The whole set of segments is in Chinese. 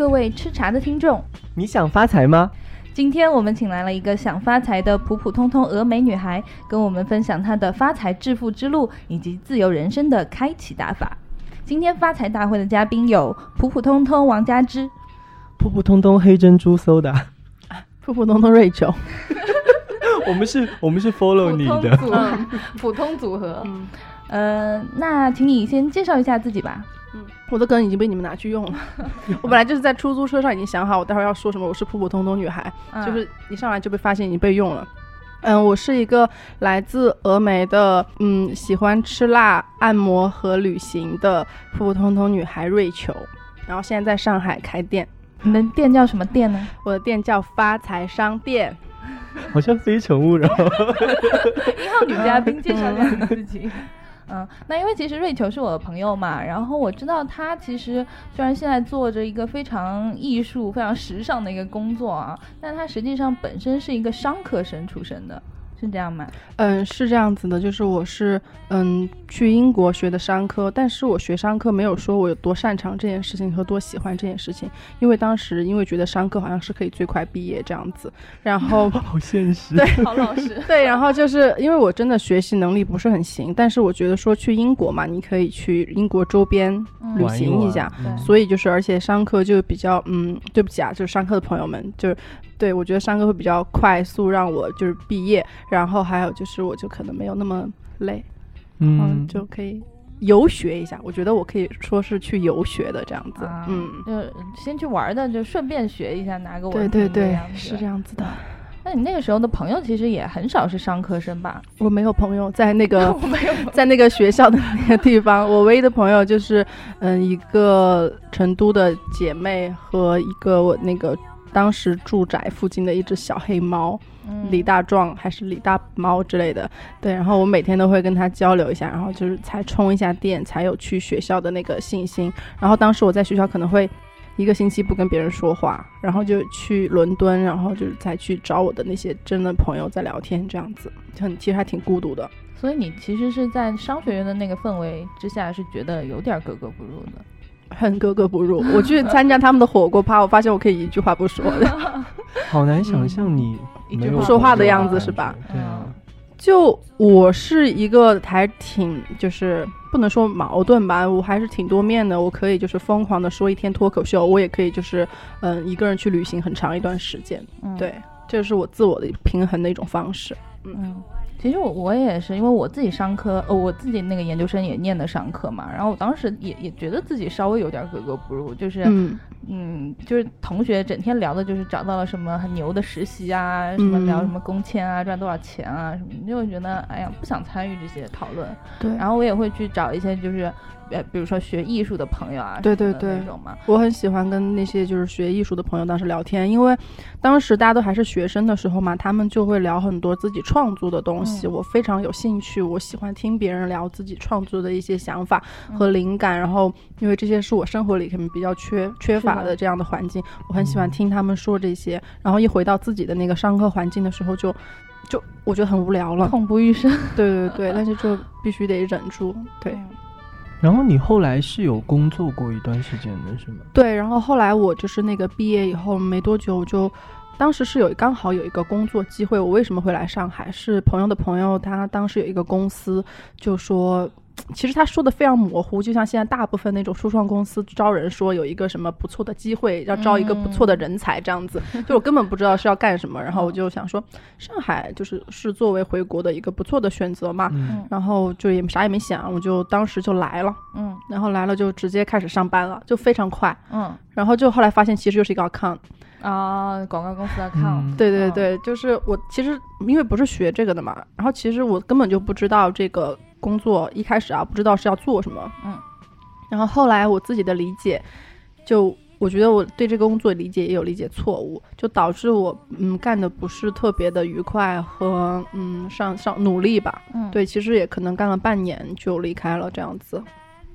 各位吃茶的听众，你想发财吗？今天我们请来了一个想发财的普普通通峨眉女孩，跟我们分享她的发财致富之路以及自由人生的开启打法。今天发财大会的嘉宾有普普通通王佳芝、普普通通黑珍珠 soda，普普通通瑞秋。我们是，我们是 follow 你的普通组，普通组合。嗯，呃，那请你先介绍一下自己吧。嗯，我的梗已经被你们拿去用了。我本来就是在出租车上已经想好，我待会儿要说什么。我是普普通通女孩，就是一上来就被发现已经被用了。嗯，我是一个来自峨眉的，嗯，喜欢吃辣、按摩和旅行的普普通通女孩瑞秋。然后现在在上海开店。你的店叫什么店呢？我的店叫发财商店。好像非诚勿扰。一号女嘉宾介绍一下你自己。嗯，那因为其实瑞秋是我的朋友嘛，然后我知道他其实虽然现在做着一个非常艺术、非常时尚的一个工作啊，但他实际上本身是一个商科生出身的。是这样吗？嗯，是这样子的，就是我是嗯去英国学的商科，但是我学商科没有说我有多擅长这件事情和多喜欢这件事情，因为当时因为觉得商科好像是可以最快毕业这样子，然后 好现实，对，好老实，对，然后就是因为我真的学习能力不是很行，但是我觉得说去英国嘛，你可以去英国周边旅行一下，所以就是而且商科就比较嗯，对不起啊，就是商科的朋友们，就是。对，我觉得上课会比较快速，让我就是毕业，然后还有就是，我就可能没有那么累，嗯，就可以游学一下。我觉得我可以说是去游学的这样子，嗯，就先去玩的，就顺便学一下，拿个文凭。对对对，是这样子的。那你那个时候的朋友其实也很少是商科生吧？我没有朋友在那个，在那个学校的那个地方，我唯一的朋友就是，嗯，一个成都的姐妹和一个我那个。当时住宅附近的一只小黑猫，李大壮还是李大猫之类的，对，然后我每天都会跟他交流一下，然后就是才充一下电，才有去学校的那个信心。然后当时我在学校可能会一个星期不跟别人说话，然后就去伦敦，然后就是再去找我的那些真的朋友在聊天，这样子很其实还挺孤独的。所以你其实是在商学院的那个氛围之下，是觉得有点格格不入的。很格格不入。我去参加他们的火锅趴，我发现我可以一句话不说的。好难想象你一句不说话的样子是吧？对啊。就我是一个还挺就是不能说矛盾吧，我还是挺多面的。我可以就是疯狂的说一天脱口秀，我也可以就是嗯一个人去旅行很长一段时间。对，这是我自我的平衡的一种方式。嗯。其实我我也是，因为我自己商科，呃，我自己那个研究生也念的商科嘛，然后我当时也也觉得自己稍微有点格格不入，就是，嗯，就是同学整天聊的就是找到了什么很牛的实习啊，什么聊什么工签啊，赚多少钱啊什么，就会觉得哎呀不想参与这些讨论。对，然后我也会去找一些就是。呃，比如说学艺术的朋友啊，对对对，那种嘛，我很喜欢跟那些就是学艺术的朋友当时聊天，因为当时大家都还是学生的时候嘛，他们就会聊很多自己创作的东西，我非常有兴趣，我喜欢听别人聊自己创作的一些想法和灵感，然后因为这些是我生活里可能比较缺缺乏的这样的环境，我很喜欢听他们说这些，然后一回到自己的那个上课环境的时候，就就我觉得很无聊了，痛不欲生，对对对，但是就必须得忍住，对。然后你后来是有工作过一段时间的是吗？对，然后后来我就是那个毕业以后没多久，我就当时是有刚好有一个工作机会。我为什么会来上海？是朋友的朋友，他当时有一个公司就说。其实他说的非常模糊，就像现在大部分那种初创公司招人说有一个什么不错的机会，要招一个不错的人才这样子，就我根本不知道是要干什么，然后我就想说，上海就是是作为回国的一个不错的选择嘛，然后就也啥也没想，我就当时就来了，嗯，然后来了就直接开始上班了，就非常快，嗯，然后就后来发现其实就是一个 account，啊，广告公司的 account，对对对，就是我其实因为不是学这个的嘛，然后其实我根本就不知道这个。工作一开始啊，不知道是要做什么，嗯，然后后来我自己的理解，就我觉得我对这个工作理解也有理解错误，就导致我嗯干的不是特别的愉快和嗯上上努力吧，嗯，对，其实也可能干了半年就离开了这样子。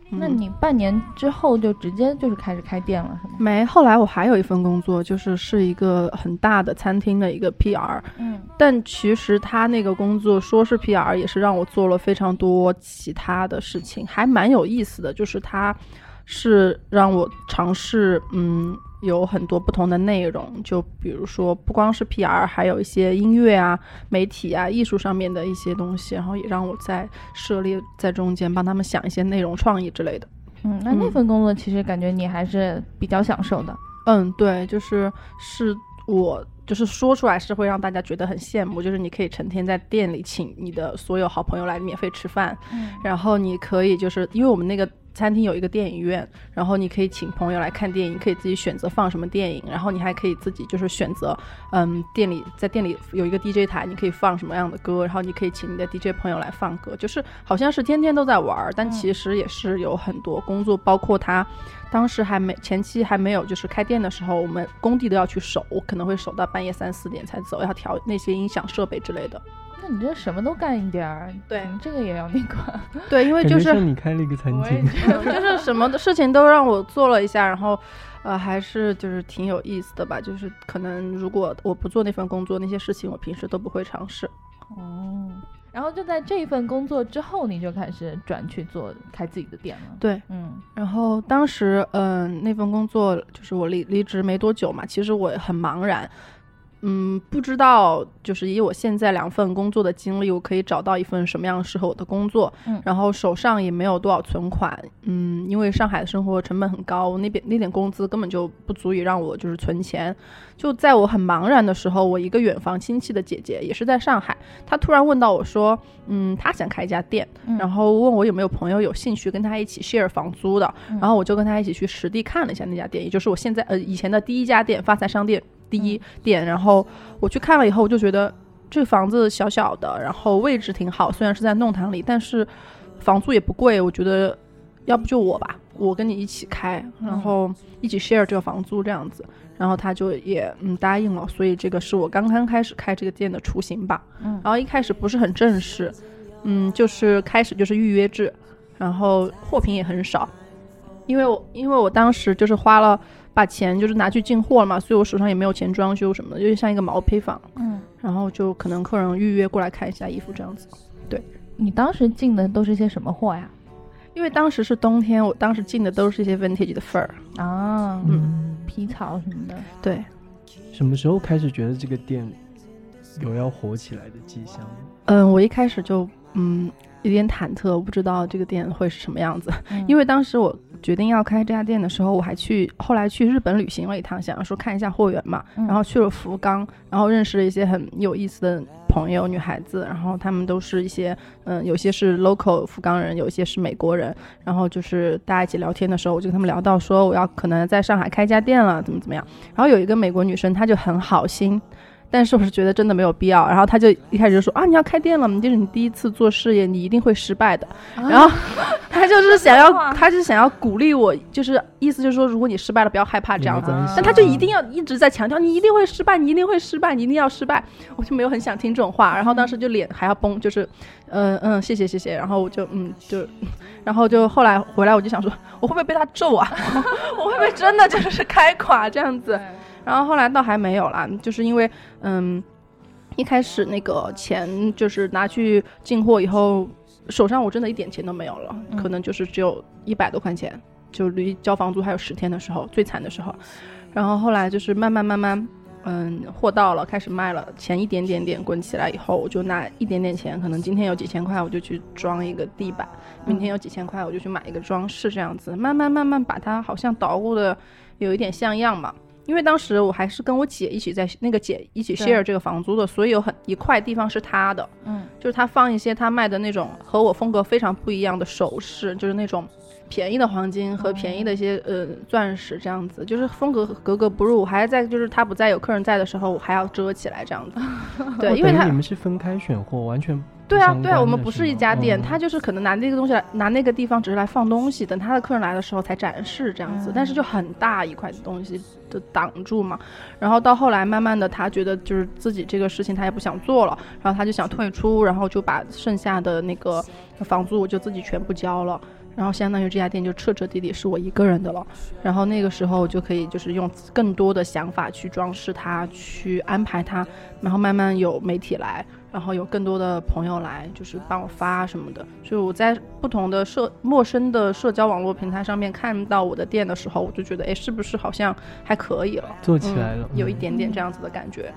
那你半年之后就直接就是开始开店了，是吗？没，后来我还有一份工作，就是是一个很大的餐厅的一个 PR。嗯，但其实他那个工作说是 PR，也是让我做了非常多其他的事情，还蛮有意思的。就是他，是让我尝试，嗯。有很多不同的内容，就比如说不光是 PR，还有一些音乐啊、媒体啊、艺术上面的一些东西，然后也让我在涉猎在中间，帮他们想一些内容创意之类的。嗯，那那份工作其实感觉你还是比较享受的。嗯，对，就是是我。就是说出来是会让大家觉得很羡慕，就是你可以成天在店里请你的所有好朋友来免费吃饭，然后你可以就是因为我们那个。餐厅有一个电影院，然后你可以请朋友来看电影，可以自己选择放什么电影，然后你还可以自己就是选择，嗯，店里在店里有一个 DJ 台，你可以放什么样的歌，然后你可以请你的 DJ 朋友来放歌，就是好像是天天都在玩，但其实也是有很多工作，包括他当时还没前期还没有就是开店的时候，我们工地都要去守，可能会守到半夜三四点才走，要调那些音响设备之类的。那你这什么都干一点儿，对，这个也要那个，对，因为就是你开了一个餐厅，就是什么的事情都让我做了一下，然后，呃，还是就是挺有意思的吧。就是可能如果我不做那份工作，那些事情我平时都不会尝试。哦，然后就在这一份工作之后，你就开始转去做开自己的店了。对，嗯，然后当时，嗯，那份工作就是我离离职没多久嘛，其实我很茫然。嗯，不知道，就是以我现在两份工作的经历，我可以找到一份什么样适合我的工作。嗯，然后手上也没有多少存款。嗯，因为上海的生活成本很高，那边那点工资根本就不足以让我就是存钱。就在我很茫然的时候，我一个远房亲戚的姐姐也是在上海，她突然问到我说：“嗯，她想开一家店，然后问我有没有朋友有兴趣跟她一起 share 房租的。”然后我就跟她一起去实地看了一下那家店，也就是我现在呃以前的第一家店——发财商店。第一点，然后我去看了以后，我就觉得这个房子小小的，然后位置挺好，虽然是在弄堂里，但是房租也不贵。我觉得要不就我吧，我跟你一起开，然后一起 share 这个房租这样子。然后他就也嗯答应了，所以这个是我刚刚开始开这个店的雏形吧。嗯，然后一开始不是很正式，嗯，就是开始就是预约制，然后货品也很少，因为我因为我当时就是花了。把钱就是拿去进货了嘛，所以我手上也没有钱装修什么的，就像一个毛坯房。嗯，然后就可能客人预约过来看一下衣服这样子。对，你当时进的都是些什么货呀？因为当时是冬天，我当时进的都是一些 vintage 的 fur 啊，嗯，皮草什么的。对，什么时候开始觉得这个店有要火起来的迹象？嗯，我一开始就嗯有点忐忑，我不知道这个店会是什么样子，因为当时我。决定要开这家店的时候，我还去后来去日本旅行了一趟，想要说看一下货源嘛。然后去了福冈，然后认识了一些很有意思的朋友，女孩子。然后他们都是一些，嗯，有些是 local 福冈人，有些是美国人。然后就是大家一起聊天的时候，我就跟他们聊到说我要可能在上海开家店了，怎么怎么样。然后有一个美国女生，她就很好心。但是我是觉得真的没有必要，然后他就一开始就说啊，你要开店了，你就是你第一次做事业，你一定会失败的。然后他就是想要，他就是想要鼓励我，就是意思就是说，如果你失败了，不要害怕这样子。但他就一定要一直在强调，你一定会失败，你一定会失败，你一定要失败。我就没有很想听这种话，然后当时就脸还要崩，就是，嗯嗯，谢谢谢谢。然后我就嗯就，然后就后来回来我就想说，我会不会被他揍啊？我会不会真的就是开垮这样子？然后后来倒还没有啦，就是因为，嗯，一开始那个钱就是拿去进货以后，手上我真的一点钱都没有了，可能就是只有一百多块钱，就离交房租还有十天的时候，最惨的时候。然后后来就是慢慢慢慢，嗯，货到了，开始卖了，钱一点点点滚起来以后，我就拿一点点钱，可能今天有几千块，我就去装一个地板，明天有几千块，我就去买一个装饰，这样子，慢慢慢慢把它好像捣鼓的有一点像样嘛。因为当时我还是跟我姐一起在那个姐一起 share 这个房租的，所以有很一块地方是她的，嗯，就是她放一些她卖的那种和我风格非常不一样的首饰，就是那种便宜的黄金和便宜的一些呃钻石这样子，就是风格格格不入。我还在就是她不在有客人在的时候，我还要遮起来这样子。对，因为你们是分开选货，完全。对啊，对啊，我们不是一家店，他就是可能拿那个东西来，拿那个地方只是来放东西，等他的客人来的时候才展示这样子。但是就很大一块东西的挡住嘛。然后到后来，慢慢的他觉得就是自己这个事情他也不想做了，然后他就想退出，然后就把剩下的那个房租我就自己全部交了。然后相当于这家店就彻彻底底是我一个人的了。然后那个时候就可以就是用更多的想法去装饰它，去安排它，然后慢慢有媒体来。然后有更多的朋友来，就是帮我发什么的。所以我在不同的社陌生的社交网络平台上面看到我的店的时候，我就觉得，哎，是不是好像还可以了？做起来了，有一点点这样子的感觉。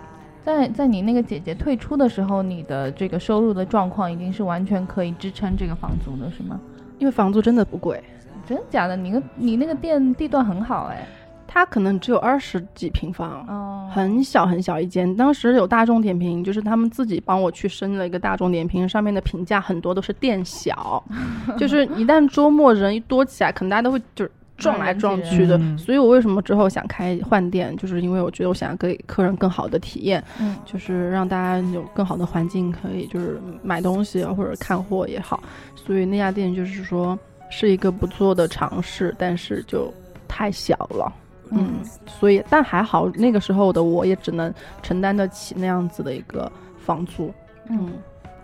在在你那个姐姐退出的时候，你的这个收入的状况已经是完全可以支撑这个房租的，是吗？因为房租真的不贵，真的假的？你个你那个店地段很好哎。它可能只有二十几平方，很小很小一间。当时有大众点评，就是他们自己帮我去申了一个大众点评，上面的评价很多都是店小，就是一旦周末人一多起来，可能大家都会就是撞来撞去的。所以我为什么之后想开换店，就是因为我觉得我想要给客人更好的体验，就是让大家有更好的环境，可以就是买东西或者看货也好。所以那家店就是说是一个不错的尝试，但是就太小了。嗯，所以但还好，那个时候的我也只能承担得起那样子的一个房租。嗯，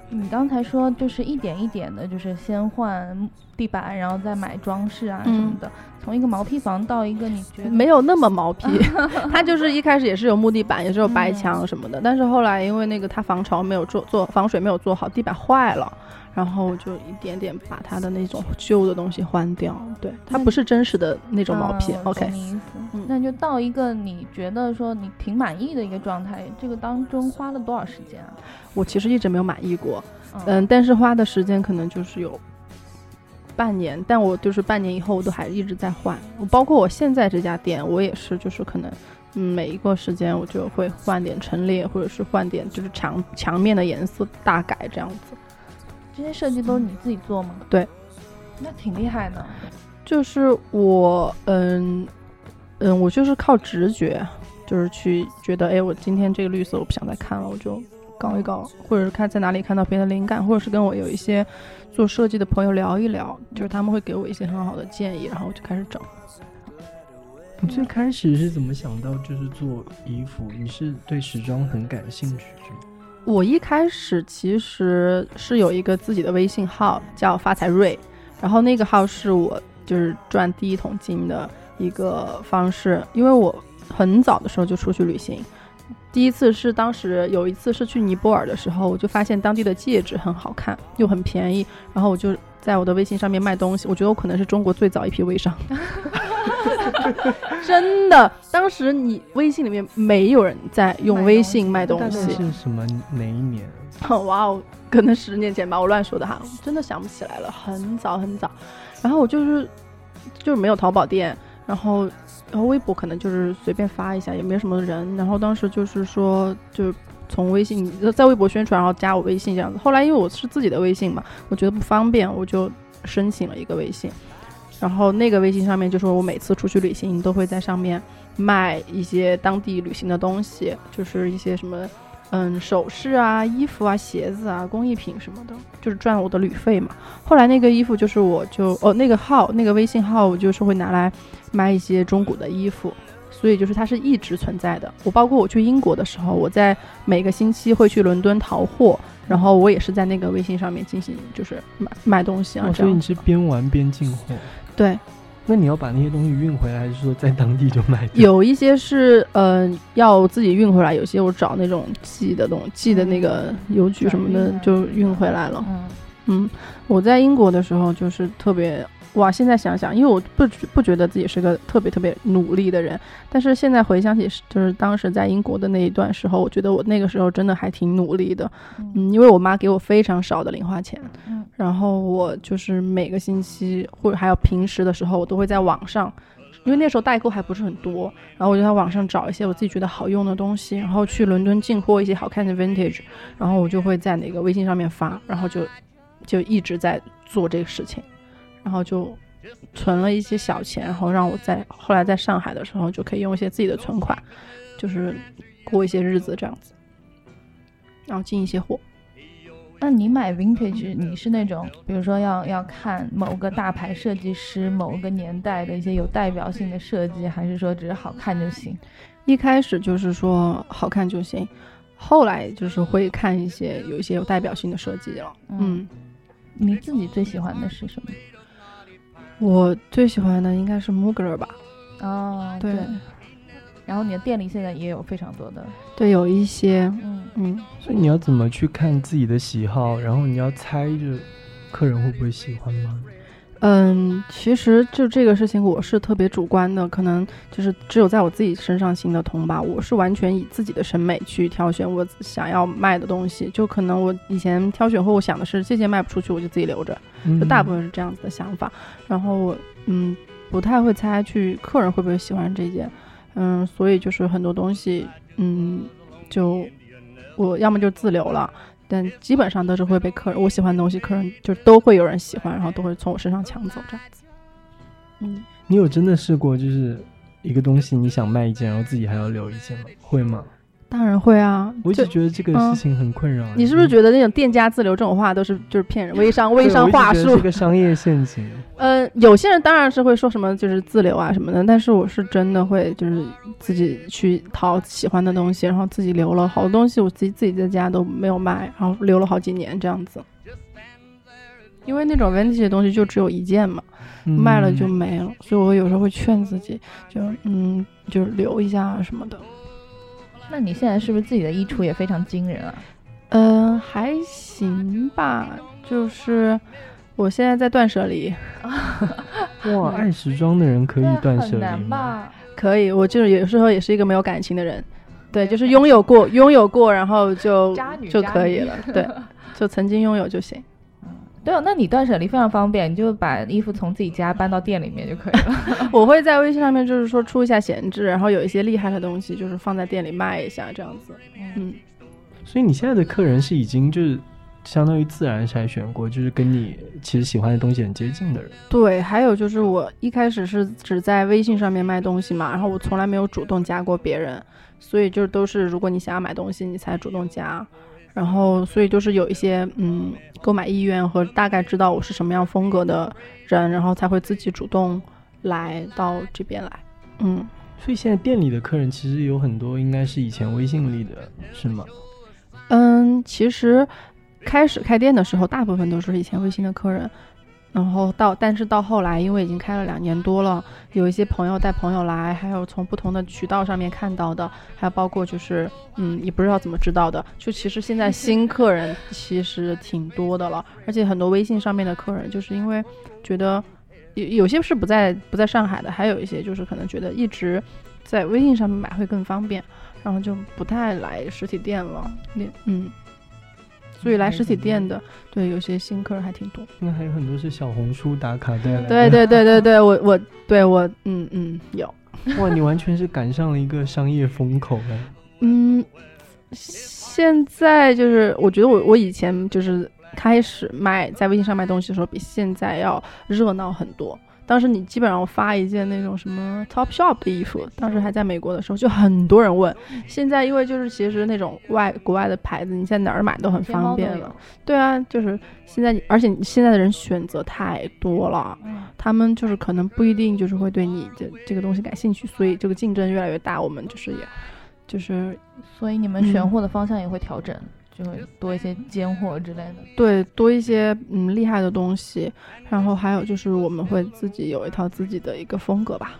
你刚才说就是一点一点的，就是先换地板，然后再买装饰啊什么的，从一个毛坯房到一个你觉得没有那么毛坯，它就是一开始也是有木地板，也是有白墙什么的，但是后来因为那个它防潮没有做做防水没有做好，地板坏了。然后就一点点把它的那种旧的东西换掉，对，它不是真实的那种毛坯。OK，那就到一个你觉得说你挺满意的一个状态，这个当中花了多少时间啊？我其实一直没有满意过，嗯，但是花的时间可能就是有半年，但我就是半年以后我都还一直在换。我包括我现在这家店，我也是，就是可能嗯每一个时间我就会换点陈列，或者是换点就是墙墙面的颜色大改这样子。这些设计都是你自己做吗？对，那挺厉害的。就是我，嗯嗯，我就是靠直觉，就是去觉得，哎，我今天这个绿色我不想再看了，我就搞一搞，或者是看在哪里看到别的灵感，或者是跟我有一些做设计的朋友聊一聊，就是他们会给我一些很好的建议，然后我就开始整。你最开始是怎么想到就是做衣服？你是对时装很感兴趣是吗？我一开始其实是有一个自己的微信号，叫发财瑞，然后那个号是我就是赚第一桶金的一个方式，因为我很早的时候就出去旅行，第一次是当时有一次是去尼泊尔的时候，我就发现当地的戒指很好看又很便宜，然后我就在我的微信上面卖东西，我觉得我可能是中国最早一批微商。真的，当时你微信里面没有人在用微信卖东西。是什么哪一年？哇哦，可能十年前吧，我乱说的哈，真的想不起来了，很早很早。然后我就是就是没有淘宝店，然后然后微博可能就是随便发一下，也没什么人。然后当时就是说，就从微信在微博宣传，然后加我微信这样子。后来因为我是自己的微信嘛，我觉得不方便，我就申请了一个微信。然后那个微信上面就说，我每次出去旅行都会在上面卖一些当地旅行的东西，就是一些什么，嗯，首饰啊、衣服啊、鞋子啊、工艺品什么的，就是赚我的旅费嘛。后来那个衣服就是我就哦那个号那个微信号我就是会拿来卖一些中古的衣服，所以就是它是一直存在的。我包括我去英国的时候，我在每个星期会去伦敦淘货。然后我也是在那个微信上面进行，就是买买东西啊。所以你是边玩边进货。对。那你要把那些东西运回来，还是说在当地就买？有一些是呃要自己运回来，有些我找那种寄的东寄的那个邮局什么的就运回来了。嗯嗯，我在英国的时候就是特别。哇，现在想想，因为我不不觉得自己是个特别特别努力的人，但是现在回想起，就是当时在英国的那一段时候，我觉得我那个时候真的还挺努力的，嗯，因为我妈给我非常少的零花钱，嗯，然后我就是每个星期或者还有平时的时候，我都会在网上，因为那时候代购还不是很多，然后我就在网上找一些我自己觉得好用的东西，然后去伦敦进货一些好看的 vintage，然后我就会在那个微信上面发，然后就就一直在做这个事情。然后就存了一些小钱，然后让我在后来在上海的时候就可以用一些自己的存款，就是过一些日子这样子，然后进一些货。那你买 vintage，你是那种比如说要要看某个大牌设计师某个年代的一些有代表性的设计，还是说只是好看就行？一开始就是说好看就行，后来就是会看一些有一些有代表性的设计了。嗯，你自己最喜欢的是什么？我最喜欢的应该是 Mugler 吧。哦，对。然后你的店里现在也有非常多的，对，有一些，嗯嗯。所以你要怎么去看自己的喜好？然后你要猜着客人会不会喜欢吗？嗯，其实就这个事情，我是特别主观的，可能就是只有在我自己身上行得通吧。我是完全以自己的审美去挑选我想要卖的东西，就可能我以前挑选后，我想的是这件卖不出去，我就自己留着，就大部分是这样子的想法。然后，嗯，不太会猜去客人会不会喜欢这件，嗯，所以就是很多东西，嗯，就我要么就自留了。但基本上都是会被客人，我喜欢的东西，客人就都会有人喜欢，然后都会从我身上抢走这样子。嗯，你有真的试过，就是一个东西你想卖一件，然后自己还要留一件吗？会吗？当然会啊！我一直觉得这个事情很困扰。你是不是觉得那种店家自留这种话都是就是骗人、微商、微商话术？是个商业陷阱。呃，有些人当然是会说什么就是自留啊什么的，但是我是真的会就是自己去淘喜欢的东西，然后自己留了好多东西，我自己自己在家都没有卖，然后留了好几年这样子。因为那种 vintage 的东西就只有一件嘛，卖了就没了，所以我有时候会劝自己，就嗯，就是留一下什么的。那你现在是不是自己的衣橱也非常惊人啊？嗯，还行吧，就是我现在在断舍离。哇，爱时装的人可以断舍离 吗？可以，我就是有时候也是一个没有感情的人，对，就是拥有过，拥有过，然后就就可以了，对，就曾经拥有就行。对啊，那你断舍离非常方便，你就把衣服从自己家搬到店里面就可以了。我会在微信上面就是说出一下闲置，然后有一些厉害的东西就是放在店里卖一下这样子。嗯，所以你现在的客人是已经就是相当于自然筛选过，就是跟你其实喜欢的东西很接近的人。对，还有就是我一开始是只在微信上面卖东西嘛，然后我从来没有主动加过别人，所以就都是如果你想要买东西，你才主动加。然后，所以就是有一些嗯购买意愿和大概知道我是什么样风格的人，然后才会自己主动来到这边来。嗯，所以现在店里的客人其实有很多，应该是以前微信里的是吗？嗯，其实开始开店的时候，大部分都是以前微信的客人。然后到，但是到后来，因为已经开了两年多了，有一些朋友带朋友来，还有从不同的渠道上面看到的，还有包括就是，嗯，也不知道怎么知道的，就其实现在新 客人其实挺多的了，而且很多微信上面的客人，就是因为觉得有有些是不在不在上海的，还有一些就是可能觉得一直在微信上面买会更方便，然后就不太来实体店了，嗯。所以来实体店的，对有些新客人还挺多。那还有很多是小红书打卡带来的。对对对对对，我我对我嗯嗯有。哇，你完全是赶上了一个商业风口哎。嗯，现在就是我觉得我我以前就是开始卖在微信上卖东西的时候，比现在要热闹很多。当时你基本上发一件那种什么 Top Shop 的衣服，当时还在美国的时候，就很多人问。现在因为就是其实那种外国外的牌子，你在哪儿买都很方便了。对啊，就是现在，而且现在的人选择太多了，他们就是可能不一定就是会对你这这个东西感兴趣，所以这个竞争越来越大。我们就是也，就是所以你们选货的方向也会调整。就会多一些尖货之类的，对，多一些嗯厉害的东西，然后还有就是我们会自己有一套自己的一个风格吧，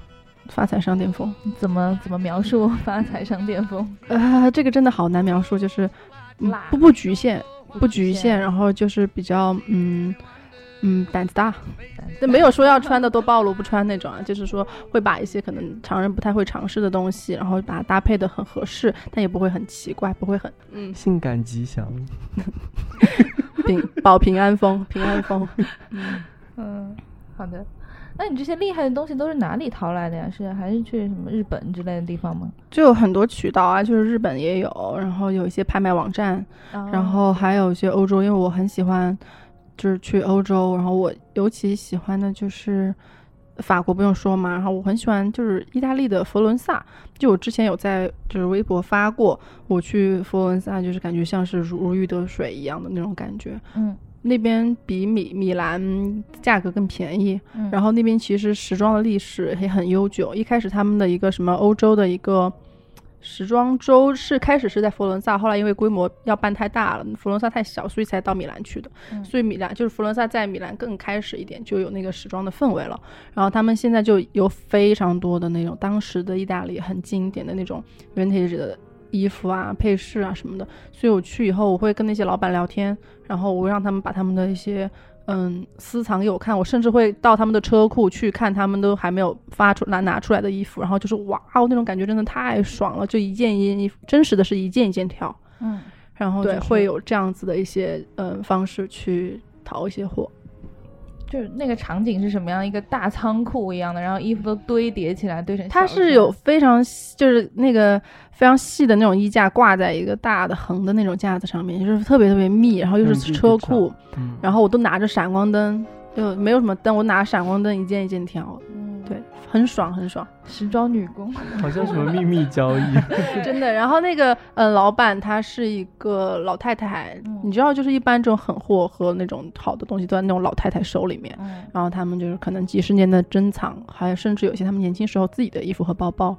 发财商店风。怎么怎么描述发财商店风？呃，这个真的好难描述，就是不不局限，不局限，然后就是比较嗯。嗯，胆子大，但没有说要穿的都暴露不穿那种啊，就是说会把一些可能常人不太会尝试的东西，然后把它搭配的很合适，但也不会很奇怪，不会很嗯性感吉祥，平保平安风，平安风。嗯，好的。那你这些厉害的东西都是哪里淘来的呀？是还是去什么日本之类的地方吗？就有很多渠道啊，就是日本也有，然后有一些拍卖网站，然后还有一些欧洲，因为我很喜欢。就是去欧洲，然后我尤其喜欢的就是法国，不用说嘛。然后我很喜欢就是意大利的佛罗伦萨，就我之前有在就是微博发过，我去佛罗伦萨就是感觉像是如鱼得水一样的那种感觉。嗯，那边比米米兰价格更便宜，然后那边其实时装的历史也很悠久。一开始他们的一个什么欧洲的一个。时装周是开始是在佛罗伦萨，后来因为规模要办太大了，佛罗伦萨太小，所以才到米兰去的。所以米兰就是佛罗伦萨在米兰更开始一点，就有那个时装的氛围了。然后他们现在就有非常多的那种当时的意大利很经典的那种 vintage 的衣服啊、配饰啊什么的。所以我去以后，我会跟那些老板聊天，然后我会让他们把他们的一些。嗯，私藏给我看，我甚至会到他们的车库去看，他们都还没有发出拿拿出来的衣服，然后就是哇哦，那种感觉真的太爽了，就一件一件衣服，真实的是一件一件挑，嗯，然后就，会有这样子的一些嗯方式去淘一些货。就是那个场景是什么样？一个大仓库一样的，然后衣服都堆叠起来，堆成。它是有非常就是那个非常细的那种衣架，挂在一个大的横的那种架子上面，就是特别特别密，然后又是车库，然后我都拿着闪光灯，就没有什么灯，我拿闪光灯一件一件挑。对，很爽，很爽。时装女工，好像什么秘密交易，真的。然后那个，嗯，老板她是一个老太太，你知道，就是一般这种狠货和那种好的东西都在那种老太太手里面。然后他们就是可能几十年的珍藏，还有甚至有些他们年轻时候自己的衣服和包包。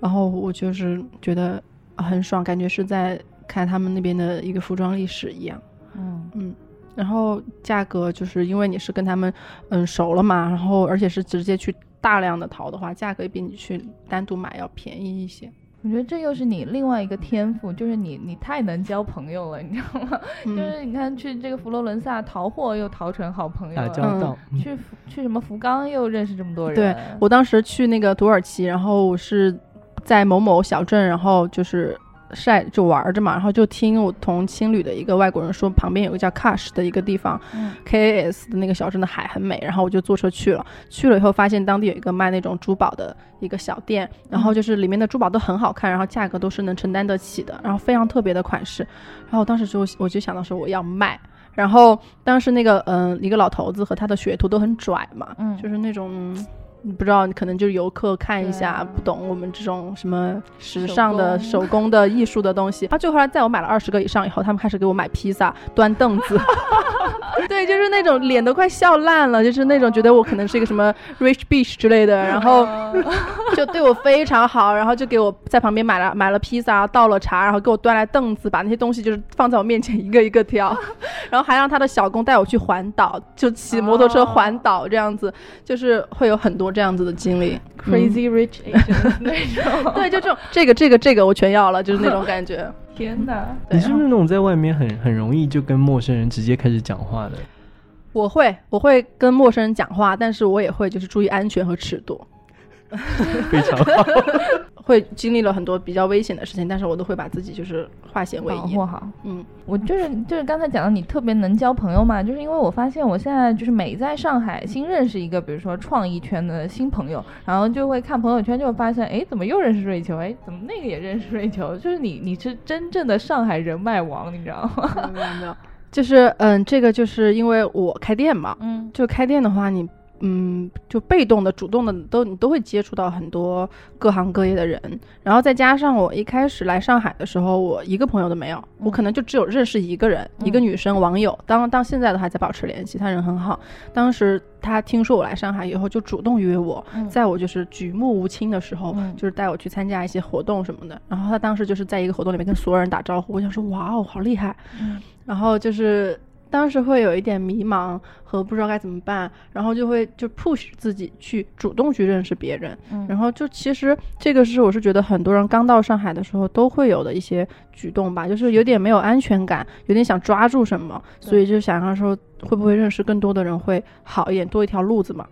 然后我就是觉得很爽，感觉是在看他们那边的一个服装历史一样。嗯嗯。然后价格就是因为你是跟他们嗯熟了嘛，然后而且是直接去。大量的淘的话，价格比你去单独买要便宜一些。我觉得这又是你另外一个天赋，就是你你太能交朋友了，你知道吗？就是你看去这个佛罗伦萨淘货又淘成好朋友，打交道。去去什么福冈又认识这么多人。对我当时去那个土耳其，然后我是在某某小镇，然后就是。晒就玩着嘛，然后就听我同青旅的一个外国人说，旁边有个叫 Cash 的一个地方，K A S 的那个小镇的海很美，然后我就坐车去了。去了以后发现当地有一个卖那种珠宝的一个小店，然后就是里面的珠宝都很好看，然后价格都是能承担得起的，然后非常特别的款式。然后当时就我就想到说我要卖，然后当时那个嗯一个老头子和他的学徒都很拽嘛，嗯，就是那种。你不知道，你可能就是游客看一下，不懂我们这种什么时尚的手工的艺术的东西。然后就后来在我买了二十个以上以后，他们开始给我买披萨、端凳子。对，就是那种脸都快笑烂了，就是那种觉得我可能是一个什么 rich bitch 之类的，然后 就对我非常好，然后就给我在旁边买了买了披萨，倒了茶，然后给我端来凳子，把那些东西就是放在我面前一个一个挑，然后还让他的小工带我去环岛，就骑摩托车环岛这样子，就是会有很多。这样子的经历，Crazy Rich 那种，对，就这种，这个这个这个我全要了，就是那种感觉。天哪，你是不是那种在外面很很容易就跟陌生人直接开始讲话的？我会，我会跟陌生人讲话，但是我也会就是注意安全和尺度。非常好。会经历了很多比较危险的事情，但是我都会把自己就是化险为夷，保护好。嗯，我就是就是刚才讲到你特别能交朋友嘛，就是因为我发现我现在就是每在上海新认识一个，比如说创意圈的新朋友，然后就会看朋友圈，就会发现，哎，怎么又认识瑞秋？哎，怎么那个也认识瑞秋？就是你你是真正的上海人脉王，你知道吗？没有没有，就是嗯，这个就是因为我开店嘛，嗯，就开店的话你。嗯，就被动的、主动的都你都会接触到很多各行各业的人，然后再加上我一开始来上海的时候，我一个朋友都没有，我可能就只有认识一个人，一个女生网友，当当现在都还在保持联系，她人很好。当时她听说我来上海以后，就主动约我，在我就是举目无亲的时候，就是带我去参加一些活动什么的。然后她当时就是在一个活动里面跟所有人打招呼，我想说哇哦，好厉害。然后就是。当时会有一点迷茫和不知道该怎么办，然后就会就 push 自己去主动去认识别人，然后就其实这个是我是觉得很多人刚到上海的时候都会有的一些举动吧，就是有点没有安全感，有点想抓住什么，所以就想要说会不会认识更多的人会好一点，多一条路子嘛，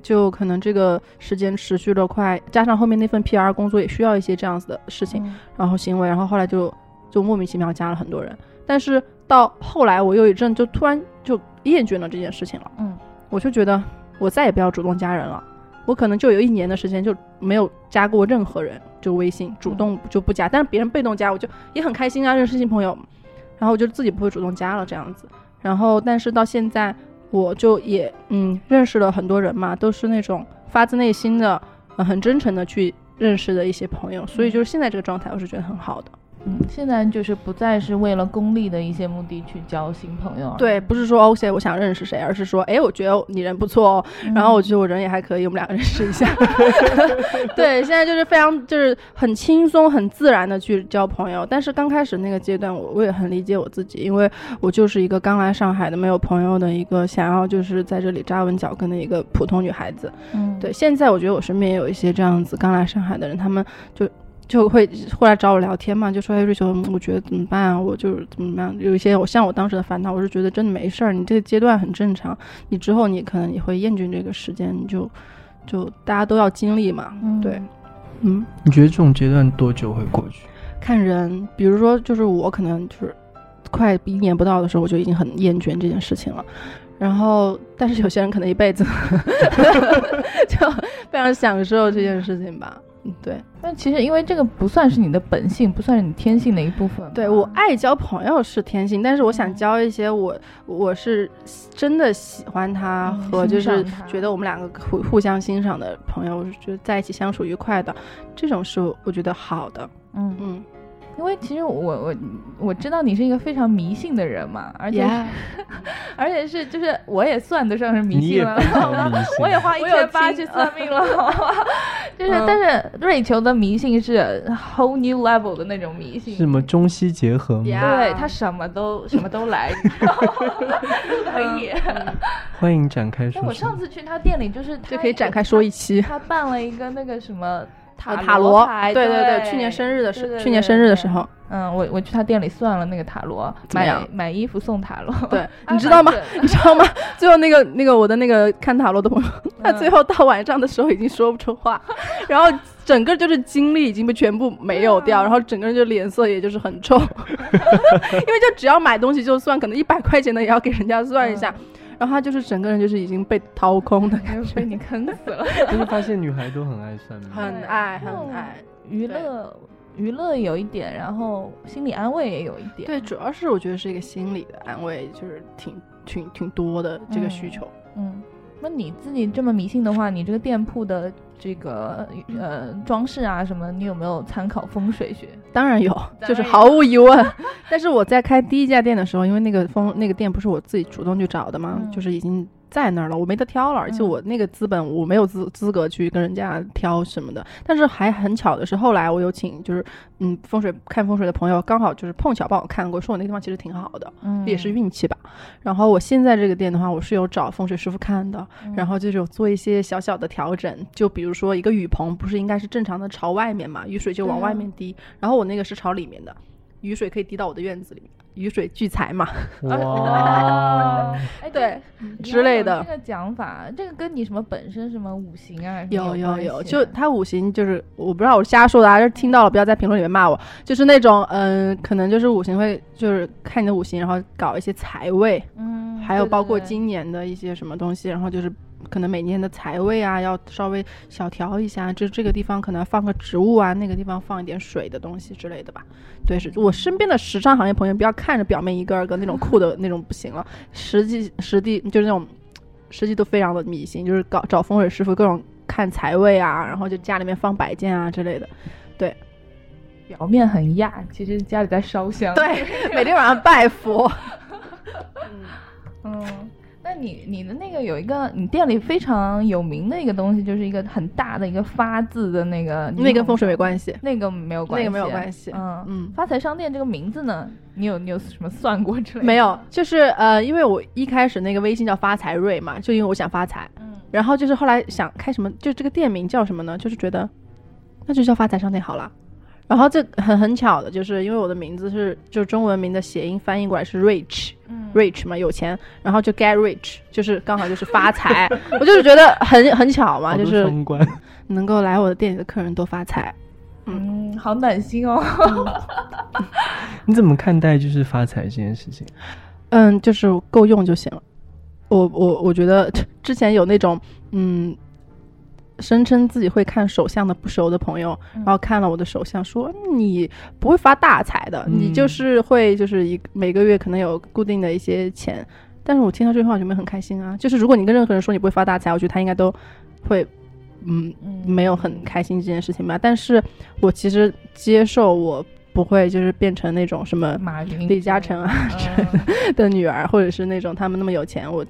就可能这个时间持续的快，加上后面那份 PR 工作也需要一些这样子的事情，然后行为，然后后来就就莫名其妙加了很多人，但是。到后来，我又一阵就突然就厌倦了这件事情了。嗯，我就觉得我再也不要主动加人了。我可能就有一年的时间就没有加过任何人，就微信主动就不加。但是别人被动加，我就也很开心啊，认识新朋友。然后我就自己不会主动加了这样子。然后，但是到现在，我就也嗯认识了很多人嘛，都是那种发自内心的、很真诚的去认识的一些朋友。所以就是现在这个状态，我是觉得很好的。嗯，现在就是不再是为了功利的一些目的去交新朋友，对，不是说 OK 我想认识谁，而是说，哎，我觉得你人不错哦，然后我觉得我人也还可以，我们两个认识一下。对，现在就是非常就是很轻松、很自然的去交朋友。但是刚开始那个阶段，我我也很理解我自己，因为我就是一个刚来上海的、没有朋友的一个想要就是在这里扎稳脚跟的一个普通女孩子。嗯，对，现在我觉得我身边也有一些这样子刚来上海的人，他们就。就会后来找我聊天嘛，就说哎瑞秋，我觉得怎么办啊？我就是怎么样？有一些我像我当时的烦恼，我是觉得真的没事儿，你这个阶段很正常，你之后你可能也会厌倦这个时间，你就就大家都要经历嘛，对，嗯。你觉得这种阶段多久会过去？看人，比如说就是我可能就是快一年不到的时候，我就已经很厌倦这件事情了，然后但是有些人可能一辈子 就非常享受这件事情吧。对，但其实因为这个不算是你的本性，不算是你天性的一部分。对我爱交朋友是天性，但是我想交一些我我是真的喜欢他和就是觉得我们两个互互相欣赏的朋友，就在一起相处愉快的，这种是我觉得好的。嗯嗯。因为其实我我我知道你是一个非常迷信的人嘛，而且 而且是就是我也算得上是迷信了，我也花一千八去算命了，就是但是瑞秋的迷信是 whole new level 的那种迷信，什么中西结合吗？对他什么都什么都来，可以，欢迎展开说。我上次去他店里就是就可以展开说一期，他办了一个那个什么。塔塔罗，对对对，去年生日的时，去年生日的时候，嗯，我我去他店里算了那个塔罗，买买衣服送塔罗，对，你知道吗？你知道吗？最后那个那个我的那个看塔罗的朋友，他最后到晚上的时候已经说不出话，然后整个就是精力已经被全部没有掉，然后整个人就脸色也就是很臭，因为就只要买东西就算，可能一百块钱的也要给人家算一下。然后他就是整个人就是已经被掏空的感觉，被你坑死了。就是发现女孩都很爱算命，很爱很爱娱乐，娱乐有一点，然后心理安慰也有一点。对，主要是我觉得是一个心理的安慰，就是挺挺挺多的这个需求。嗯，那你自己这么迷信的话，你这个店铺的。这个呃装饰啊什么，你有没有参考风水学？当然有，就是毫无疑问。但是我在开第一家店的时候，因为那个风那个店不是我自己主动去找的嘛，就是已经。在那儿了，我没得挑了，而且我那个资本我没有资资格去跟人家挑什么的。但是还很巧的是，后来我有请就是嗯风水看风水的朋友，刚好就是碰巧帮我看过，说我那地方其实挺好的，嗯，也是运气吧。然后我现在这个店的话，我是有找风水师傅看的，然后就是有做一些小小的调整，就比如说一个雨棚不是应该是正常的朝外面嘛，雨水就往外面滴，然后我那个是朝里面的，雨水可以滴到我的院子里面。雨水聚财嘛，哇，哎 对，之类的这个讲法，这个跟你什么本身什么五行啊？有有有，就他五行就是我不知道我瞎说的，还是听到了不要在评论里面骂我，就是那种嗯，可能就是五行会就是看你的五行，然后搞一些财位，嗯，还有包括今年的一些什么东西，然后就是。可能每年的财位啊，要稍微小调一下，就这个地方可能放个植物啊，那个地方放一点水的东西之类的吧。对，是我身边的时尚行业朋友，不要看着表面一个二个那种酷的 那种不行了，实际实际就是那种，实际都非常的迷信，就是搞找风水师傅各种看财位啊，然后就家里面放摆件啊之类的。对，表面很亚，其实家里在烧香。对，每天晚上拜佛。嗯 嗯。那你你的那个有一个你店里非常有名的一个东西，就是一个很大的一个发字的那个，那跟风水没关系，那个没有关系，那个没有关系。嗯嗯，发财商店这个名字呢，你有你有什么算过之类？没有，就是呃，因为我一开始那个微信叫发财瑞嘛，就因为我想发财。嗯。然后就是后来想开什么，就这个店名叫什么呢？就是觉得那就叫发财商店好了。然后这很很巧的，就是因为我的名字是就中文名的谐音翻译过来是 rich，rich 嘛有钱，然后就 get rich，就是刚好就是发财，我就是觉得很很巧嘛，就是能够来我的店里的客人多发财，嗯，好暖心哦。你怎么看待就是发财这件事情？嗯，就是够用就行了。我我我觉得之前有那种嗯。声称自己会看手相的不熟的朋友，然后看了我的手相，说你不会发大财的，你就是会就是一每个月可能有固定的一些钱。但是我听到这句话，我就没很开心啊。就是如果你跟任何人说你不会发大财，我觉得他应该都会嗯没有很开心这件事情吧。但是我其实接受我。不会就是变成那种什么马云、李嘉诚啊 的女儿，或者是那种他们那么有钱。我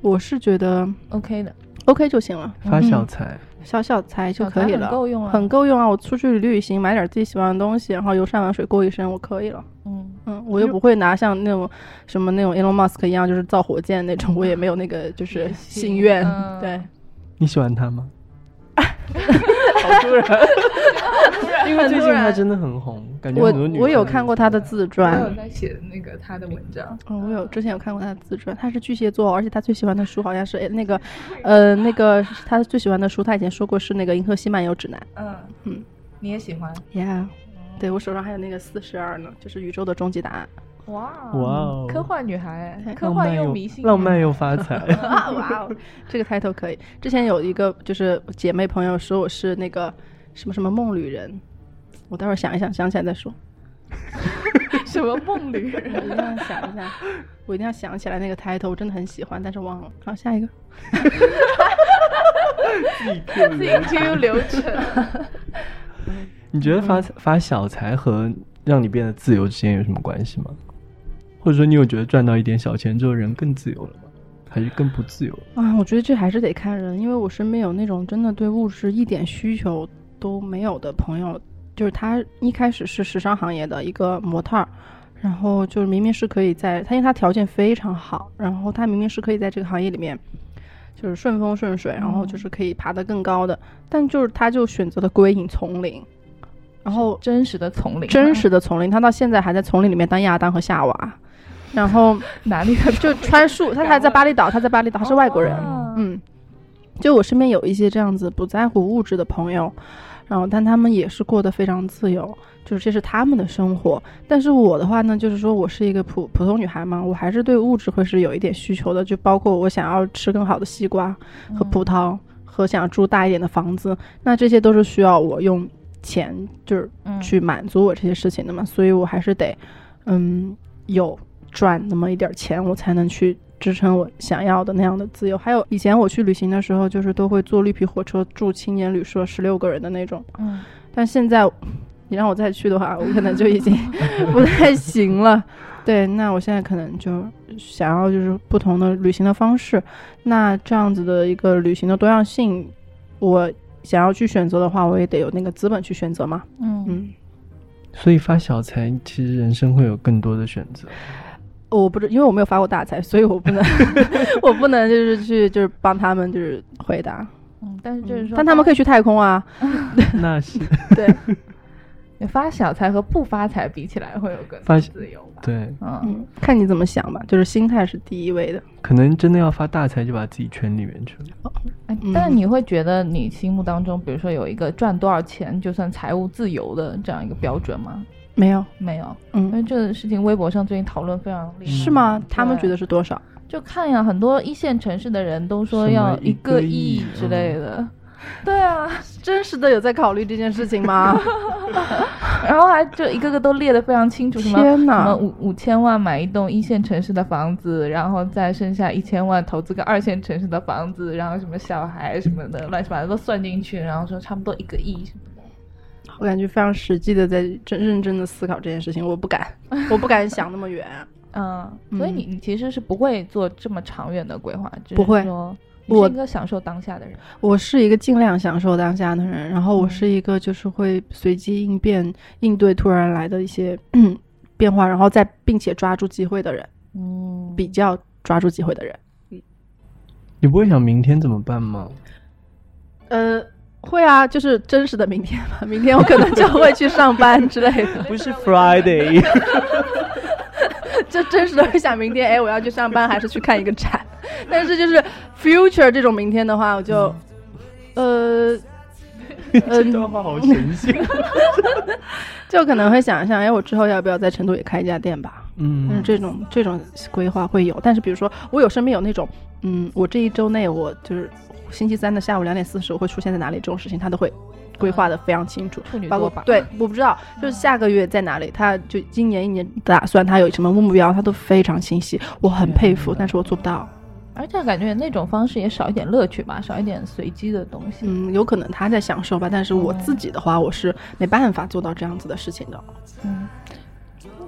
我是觉得 OK 的，OK 就行了。发小财，小小财就可以了，很够用啊，很够用啊！我出去旅行，买点自己喜欢的东西，然后游山玩水过一生，我可以了。嗯嗯，我又不会拿像那种什么那种 Elon Musk 一样，就是造火箭那种，我也没有那个就是心愿。对，你喜欢他吗？好突然，因为最近他真的很红，感觉我我有看过他的自传，我有在写那个他的文章。嗯，我有之前有看过他的自传，他是巨蟹座，而且他最喜欢的书好像是那个，呃，那个他最喜欢的书，他以前说过是那个《银河系漫游指南》。嗯嗯，你也喜欢？Yeah，对我手上还有那个四十二呢，就是宇宙的终极答案。哇哇！科幻女孩，科幻又迷信，浪漫又发财。哇哦，这个 title 可以。之前有一个就是姐妹朋友说我是那个什么什么梦旅人，我待会儿想一想，想起来再说。什么梦旅人？我一定要想一下，我一定要想起来那个 title，我真的很喜欢，但是忘了。好，下一个。自己 Q 流程。你觉得发发小财和让你变得自由之间有什么关系吗？或者说，你有觉得赚到一点小钱之后人更自由了吗？还是更不自由啊？我觉得这还是得看人，因为我身边有那种真的对物质一点需求都没有的朋友，就是他一开始是时尚行业的一个模特儿，然后就是明明是可以在他，因为他条件非常好，然后他明明是可以在这个行业里面就是顺风顺水，然后就是可以爬得更高的，但就是他就选择了归隐丛林，然后真实的丛林，真实的丛林，他到现在还在丛林里面当亚当和夏娃。然后哪里的就穿树，他还在巴厘岛，他在巴厘岛，他是外国人。嗯，就我身边有一些这样子不在乎物质的朋友，然后但他们也是过得非常自由，就是这是他们的生活。但是我的话呢，就是说我是一个普普通女孩嘛，我还是对物质会是有一点需求的，就包括我想要吃更好的西瓜和葡萄，和想住大一点的房子，那这些都是需要我用钱就是去满足我这些事情的嘛，所以我还是得嗯有。赚那么一点钱，我才能去支撑我想要的那样的自由。还有以前我去旅行的时候，就是都会坐绿皮火车住青年旅社，十六个人的那种。嗯，但现在你让我再去的话，我可能就已经 不太行了。对，那我现在可能就想要就是不同的旅行的方式。那这样子的一个旅行的多样性，我想要去选择的话，我也得有那个资本去选择嘛。嗯嗯。所以发小财，其实人生会有更多的选择。我不知，因为我没有发过大财，所以我不能，我不能就是去就是帮他们就是回答。嗯，但是就是说，但他们可以去太空啊。那是 对。你发小财和不发财比起来，会有更自由吧？对，嗯，看你怎么想吧。就是心态是第一位的。可能真的要发大财，就把自己圈里面去了。哎，但是你会觉得你心目当中，比如说有一个赚多少钱就算财务自由的这样一个标准吗？没有，没有，嗯，因为这个事情微博上最近讨论非常厉害，是吗？他们觉得是多少？就看呀，很多一线城市的人都说要一个亿之类的，对啊，真实的有在考虑这件事情吗？然后还就一个个都列的非常清楚，什么什么五五千万买一栋一线城市的房子，然后再剩下一千万投资个二线城市的房子，然后什么小孩什么的乱七八糟都算进去，然后说差不多一个亿。什么。我感觉非常实际的在真认真的思考这件事情，我不敢，我不敢想那么远。嗯，所以你你其实是不会做这么长远的规划，不会说我是一个享受当下的人。我是一个尽量享受当下的人，然后我是一个就是会随机应变应对突然来的一些 变化，然后再并且抓住机会的人。嗯，比较抓住机会的人。嗯，你不会想明天怎么办吗？呃。会啊，就是真实的明天嘛。明天我可能就会去上班之类的。不是 Friday，就真实的会想明天，哎，我要去上班还是去看一个展？但是就是 future 这种明天的话，我就，呃，这段话好神性，就可能会想一想，哎，我之后要不要在成都也开一家店吧？嗯，但是这种这种规划会有。但是比如说，我有身边有那种，嗯，我这一周内我就是。星期三的下午两点四十，我会出现在哪里？这种事情他都会规划的非常清楚。包括对，我不知道，就是下个月在哪里，他就今年一年打算他有什么目标，他都非常清晰。我很佩服，但是我做不到。而且感觉那种方式也少一点乐趣吧，少一点随机的东西。嗯，有可能他在享受吧，但是我自己的话，我是没办法做到这样子的事情的。嗯，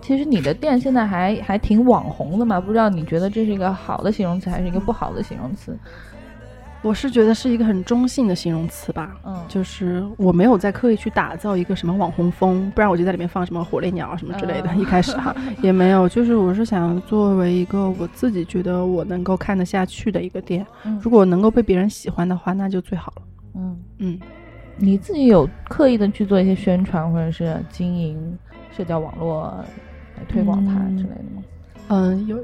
其实你的店现在还还挺网红的嘛，不知道你觉得这是一个好的形容词还是一个不好的形容词？我是觉得是一个很中性的形容词吧，嗯，就是我没有在刻意去打造一个什么网红风，不然我就在里面放什么火烈鸟什么之类的。一开始哈 也没有，就是我是想作为一个我自己觉得我能够看得下去的一个店，如果能够被别人喜欢的话，那就最好了。嗯嗯，你自己有刻意的去做一些宣传或者是经营社交网络来推广它之类的吗？嗯，有。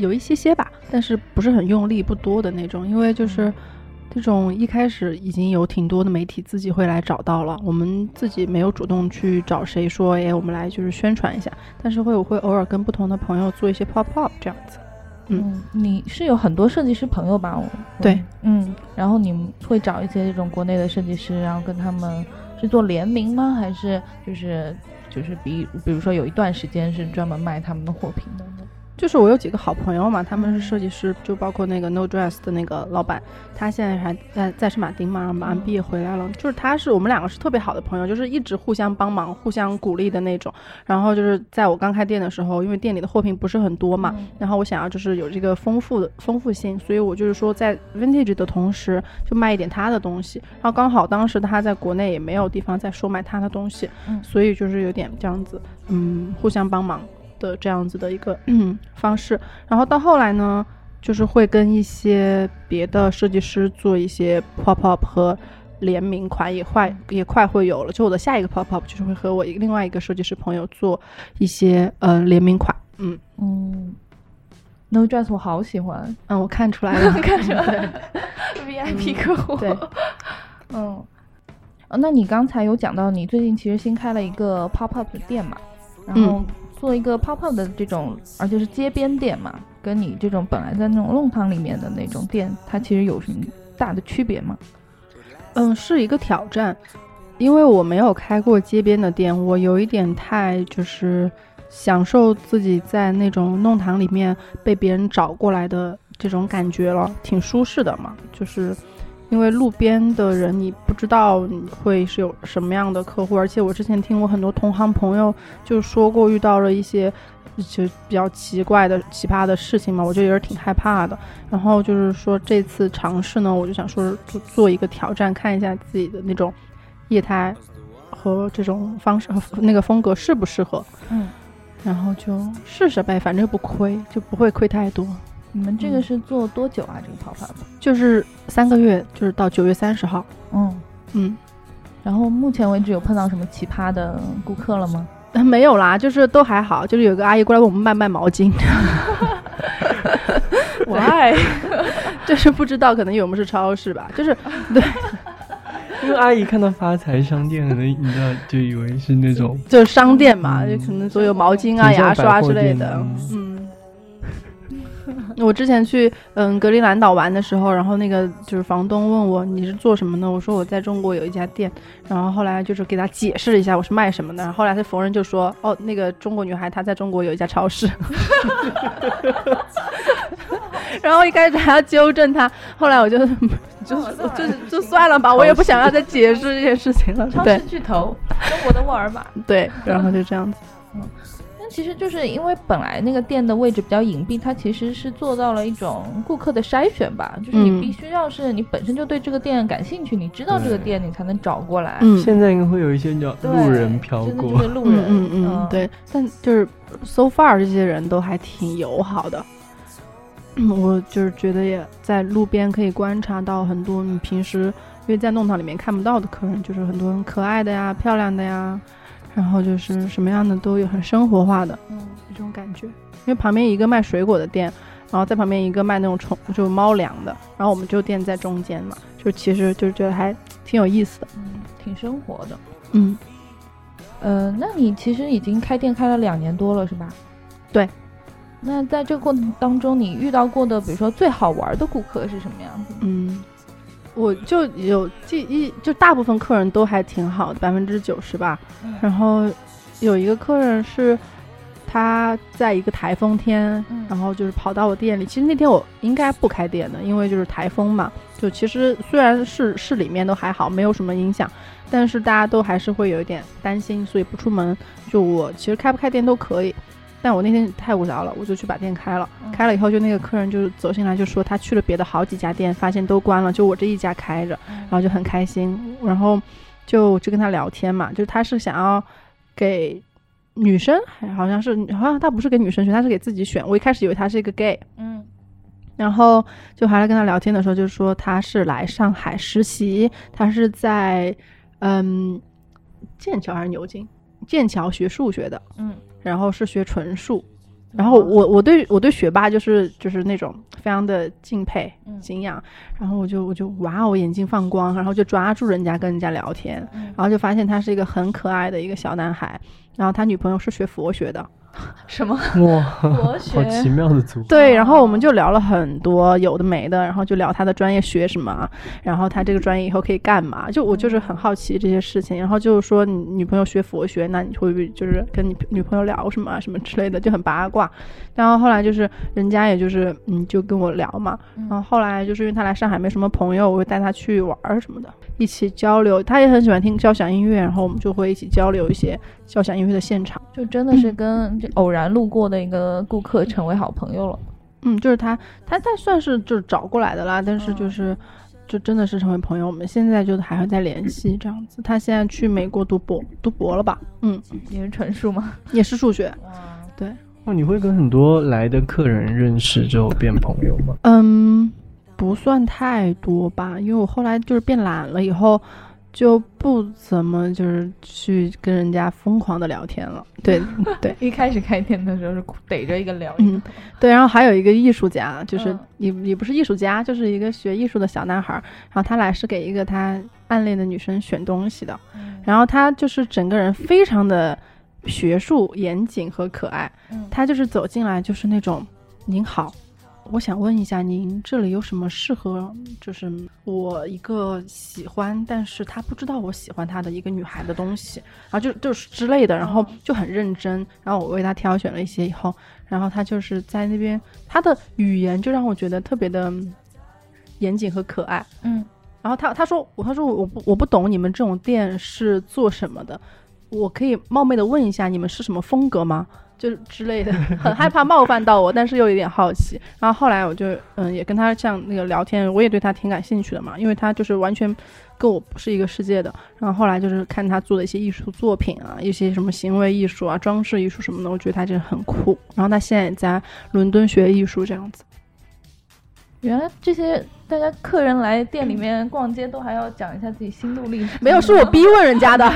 有一些些吧，但是不是很用力，不多的那种。因为就是这种一开始已经有挺多的媒体自己会来找到了，我们自己没有主动去找谁说，哎，我们来就是宣传一下。但是会我会偶尔跟不同的朋友做一些 pop up 这样子。嗯，你是有很多设计师朋友吧？对，嗯，然后你们会找一些这种国内的设计师，然后跟他们是做联名吗？还是就是就是比比如说有一段时间是专门卖他们的货品的？就是我有几个好朋友嘛，他们是设计师，就包括那个 No Dress 的那个老板，他现在还在在圣马丁嘛，然后马上毕业回来了。就是他是我们两个是特别好的朋友，就是一直互相帮忙、互相鼓励的那种。然后就是在我刚开店的时候，因为店里的货品不是很多嘛，然后我想要就是有这个丰富的丰富性，所以我就是说在 Vintage 的同时就卖一点他的东西。然后刚好当时他在国内也没有地方再售卖他的东西，所以就是有点这样子，嗯，互相帮忙。的这样子的一个方式，然后到后来呢，就是会跟一些别的设计师做一些 pop up 和联名款，也快也快会有了。就我的下一个 pop up 就是会和我另外一个设计师朋友做一些呃联名款。嗯。嗯，No Dress 我好喜欢，嗯，我看出来了，看出来了，VIP 客户。对，嗯，那你刚才有讲到你最近其实新开了一个 pop up 的店嘛，然后。做一个泡泡的这种，而且是街边店嘛，跟你这种本来在那种弄堂里面的那种店，它其实有什么大的区别吗？嗯，是一个挑战，因为我没有开过街边的店，我有一点太就是享受自己在那种弄堂里面被别人找过来的这种感觉了，挺舒适的嘛，就是。因为路边的人，你不知道你会是有什么样的客户，而且我之前听过很多同行朋友就说过遇到了一些就比较奇怪的奇葩的事情嘛，我就有点挺害怕的。然后就是说这次尝试呢，我就想说做做一个挑战，看一下自己的那种业态和这种方式和那个风格适不适合。嗯，然后就试试呗，反正不亏，就不会亏太多。你们这个是做多久啊？这个跑法？就是三个月，就是到九月三十号。嗯嗯。然后目前为止有碰到什么奇葩的顾客了吗？没有啦，就是都还好。就是有个阿姨过来问我们卖卖毛巾。我爱 就是不知道，可能以为我们是超市吧。就是对，因为阿姨看到发财商店，可能你知道就以为是那种就是商店嘛，就可能所有毛巾啊、牙刷之类的。嗯。我之前去嗯格陵兰岛玩的时候，然后那个就是房东问我你是做什么的，我说我在中国有一家店，然后后来就是给他解释了一下我是卖什么的，后来他逢人就说哦那个中国女孩她在中国有一家超市，然后一开始还要纠正他，后来我就就就就算了吧，我也不想要再解释这件事情了。超市巨头，中国的沃尔玛，对，然后就这样子，嗯。其实就是因为本来那个店的位置比较隐蔽，它其实是做到了一种顾客的筛选吧。就是你必须要是你本身就对这个店感兴趣，你知道这个店，你才能找过来。嗯，现在应该会有一些叫路人飘过，路人，嗯嗯，对。但就是 so far 这些人都还挺友好的。我就是觉得也在路边可以观察到很多你平时因为在弄堂里面看不到的客人，就是很多很可爱的呀、漂亮的呀。然后就是什么样的都有，很生活化的，嗯，这种感觉。因为旁边一个卖水果的店，然后在旁边一个卖那种宠，就猫粮的，然后我们就店在中间嘛，就其实就觉得还挺有意思的，嗯，挺生活的，嗯，呃，那你其实已经开店开了两年多了，是吧？对。那在这个过程当中，你遇到过的，比如说最好玩的顾客是什么样子？嗯。我就有记忆，就大部分客人都还挺好的，百分之九十吧。然后有一个客人是，他在一个台风天，然后就是跑到我店里。其实那天我应该不开店的，因为就是台风嘛。就其实虽然是市里面都还好，没有什么影响，但是大家都还是会有一点担心，所以不出门。就我其实开不开店都可以，但我那天太无聊了，我就去把店开了。开了以后，就那个客人就走进来就说他去了别的好几家店，发现都关了，就我这一家开着，然后就很开心。然后就就跟他聊天嘛，就是他是想要给。女生好像是，好像他不是给女生选，他是给自己选。我一开始以为他是一个 gay，嗯，然后就还来跟他聊天的时候，就说他是来上海实习，他是在嗯剑桥还是牛津？剑桥学数学的，嗯，然后是学纯数。然后我我对我对学霸就是就是那种非常的敬佩敬仰，然后我就我就哇，哦眼睛放光，然后就抓住人家跟人家聊天，然后就发现他是一个很可爱的一个小男孩。然后他女朋友是学佛学的，什么哇，好奇妙的组合。对，然后我们就聊了很多有的没的，然后就聊他的专业学什么，然后他这个专业以后可以干嘛？就我就是很好奇这些事情。然后就是说你女朋友学佛学，那你会不会就是跟你女朋友聊什么什么之类的，就很八卦。然后后来就是人家也就是嗯，就跟我聊嘛。然后后来就是因为他来上海没什么朋友，我会带他去玩什么的。一起交流，他也很喜欢听交响音乐，然后我们就会一起交流一些交响音乐的现场，就真的是跟偶然路过的一个顾客成为好朋友了。嗯，就是他，他他算是就是找过来的啦，但是就是就真的是成为朋友。我们现在就还会再联系这样子。他现在去美国读博，读博了吧？嗯，也是纯数吗？也是数学。对。哦，你会跟很多来的客人认识之后变朋友吗？嗯。不算太多吧，因为我后来就是变懒了，以后就不怎么就是去跟人家疯狂的聊天了。对 对，一开始开店的时候是逮着一个聊。嗯，对。然后还有一个艺术家，就是也也不是艺术家，就是一个学艺术的小男孩。然后他来是给一个他暗恋的女生选东西的。然后他就是整个人非常的学术、严谨和可爱。他就是走进来就是那种，您好。我想问一下，您这里有什么适合就是我一个喜欢，但是他不知道我喜欢他的一个女孩的东西，然后就就是之类的，然后就很认真，然后我为他挑选了一些以后，然后他就是在那边，他的语言就让我觉得特别的严谨和可爱，嗯，然后他他说我他说我不我不懂你们这种店是做什么的，我可以冒昧的问一下你们是什么风格吗？就之类的，很害怕冒犯到我，但是又有点好奇。然后后来我就嗯，也跟他像那个聊天，我也对他挺感兴趣的嘛，因为他就是完全跟我不是一个世界的。然后后来就是看他做的一些艺术作品啊，一些什么行为艺术啊、装饰艺术什么的，我觉得他真的很酷。然后他现在也在伦敦学艺术这样子。原来这些大家客人来店里面逛街都还要讲一下自己心路历程，没有，是我逼问人家的，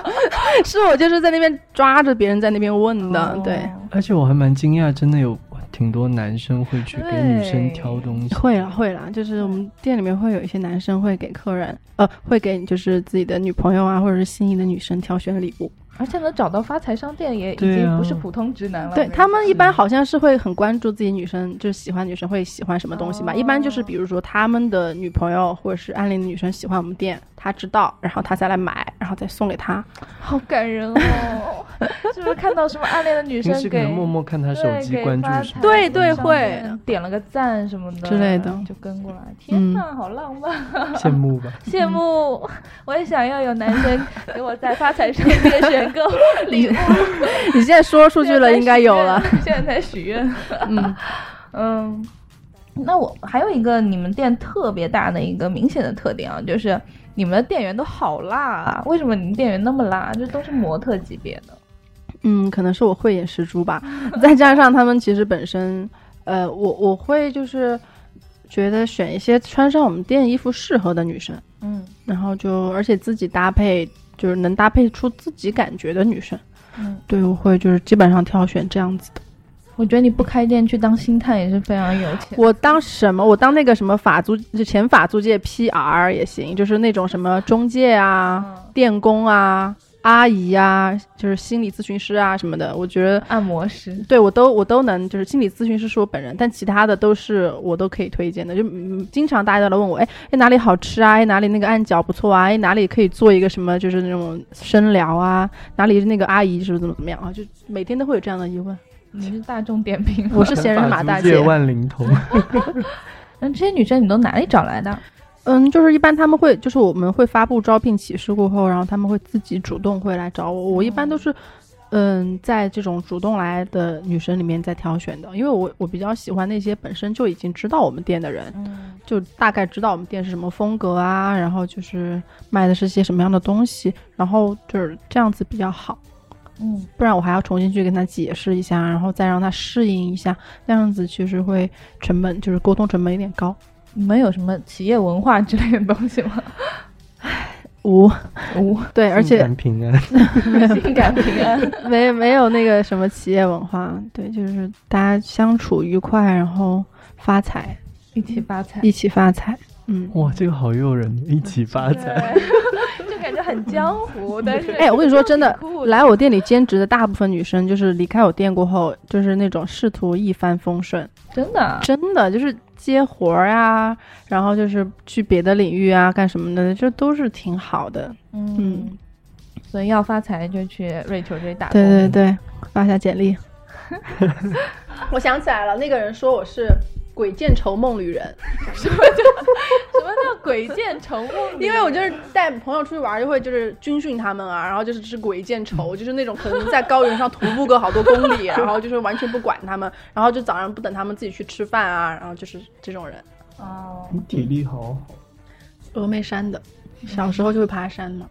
是我就是在那边抓着别人在那边问的，对。而且我还蛮惊讶，真的有挺多男生会去给女生挑东西，会啦会啦，就是我们店里面会有一些男生会给客人，呃，会给就是自己的女朋友啊或者是心仪的女生挑选礼物。而且能找到发财商店也已经不是普通直男了。对他们一般好像是会很关注自己女生，就是喜欢女生会喜欢什么东西吧。一般就是比如说他们的女朋友或者是暗恋的女生喜欢我们店。他知道，然后他再来买，然后再送给他，好感人哦！是不是看到什么暗恋的女生给默默看他手机关注什么？对对，会点了个赞什么的之类的，就跟过来。天呐，好浪漫！羡慕吧？羡慕！我也想要有男生给我在发财上面选购礼物。你现在说出去了，应该有了。现在在许愿。嗯嗯，那我还有一个你们店特别大的一个明显的特点啊，就是。你们的店员都好辣啊！为什么你们店员那么辣？这都是模特级别的。嗯，可能是我慧眼识珠吧。再加上他们其实本身，呃，我我会就是觉得选一些穿上我们店衣服适合的女生。嗯，然后就而且自己搭配就是能搭配出自己感觉的女生。嗯，对，我会就是基本上挑选这样子的。我觉得你不开店去当星探也是非常有钱。我当什么？我当那个什么法租，就前法租界 PR 也行，就是那种什么中介啊、电工啊，阿姨啊，就是心理咨询师啊什么的，我觉得按摩师，对我都我都能，就是心理咨询师是我本人，但其他的都是我都可以推荐的。就经常大家都来问我，哎哎哪里好吃啊？哎哪里那个按脚不错啊？哎哪里可以做一个什么就是那种深聊啊？哪里那个阿姨是怎么怎么样啊？就每天都会有这样的疑问。你是大众点评，我是闲人马大姐。万灵通。那这些女生你都哪里找来的？嗯，就是一般他们会，就是我们会发布招聘启事过后，然后他们会自己主动会来找我。我一般都是，嗯，在这种主动来的女生里面再挑选的，因为我我比较喜欢那些本身就已经知道我们店的人，就大概知道我们店是什么风格啊，然后就是卖的是些什么样的东西，然后就是这样子比较好。嗯，不然我还要重新去跟他解释一下，然后再让他适应一下，那样子其实会成本就是沟通成本有点高。你们有什么企业文化之类的东西吗？唉，无。无。对，而且平安，性感平安，没没有那个什么企业文化，对，就是大家相处愉快，然后发财，一起发财，一起发财。嗯，哇，这个好诱人，一起发财，就感觉很江湖。但是，哎，我跟你说，真的，来我店里兼职的大部分女生，就是离开我店过后，就是那种仕途一帆风顺，真的，真的就是。接活儿啊，然后就是去别的领域啊，干什么的，这都是挺好的。嗯，所以要发财就去瑞秋这里打工。对对对，发下简历。我想起来了，那个人说我是。鬼见愁梦旅人，什么叫什么叫鬼见愁梦？因为我就是带朋友出去玩，就会就是军训他们啊，然后就是是鬼见愁，就是那种可能在高原上徒步个好多公里，然后就是完全不管他们，然后就早上不等他们自己去吃饭啊，然后就是这种人。哦，你体力好好。峨眉山的，小时候就会爬山嘛。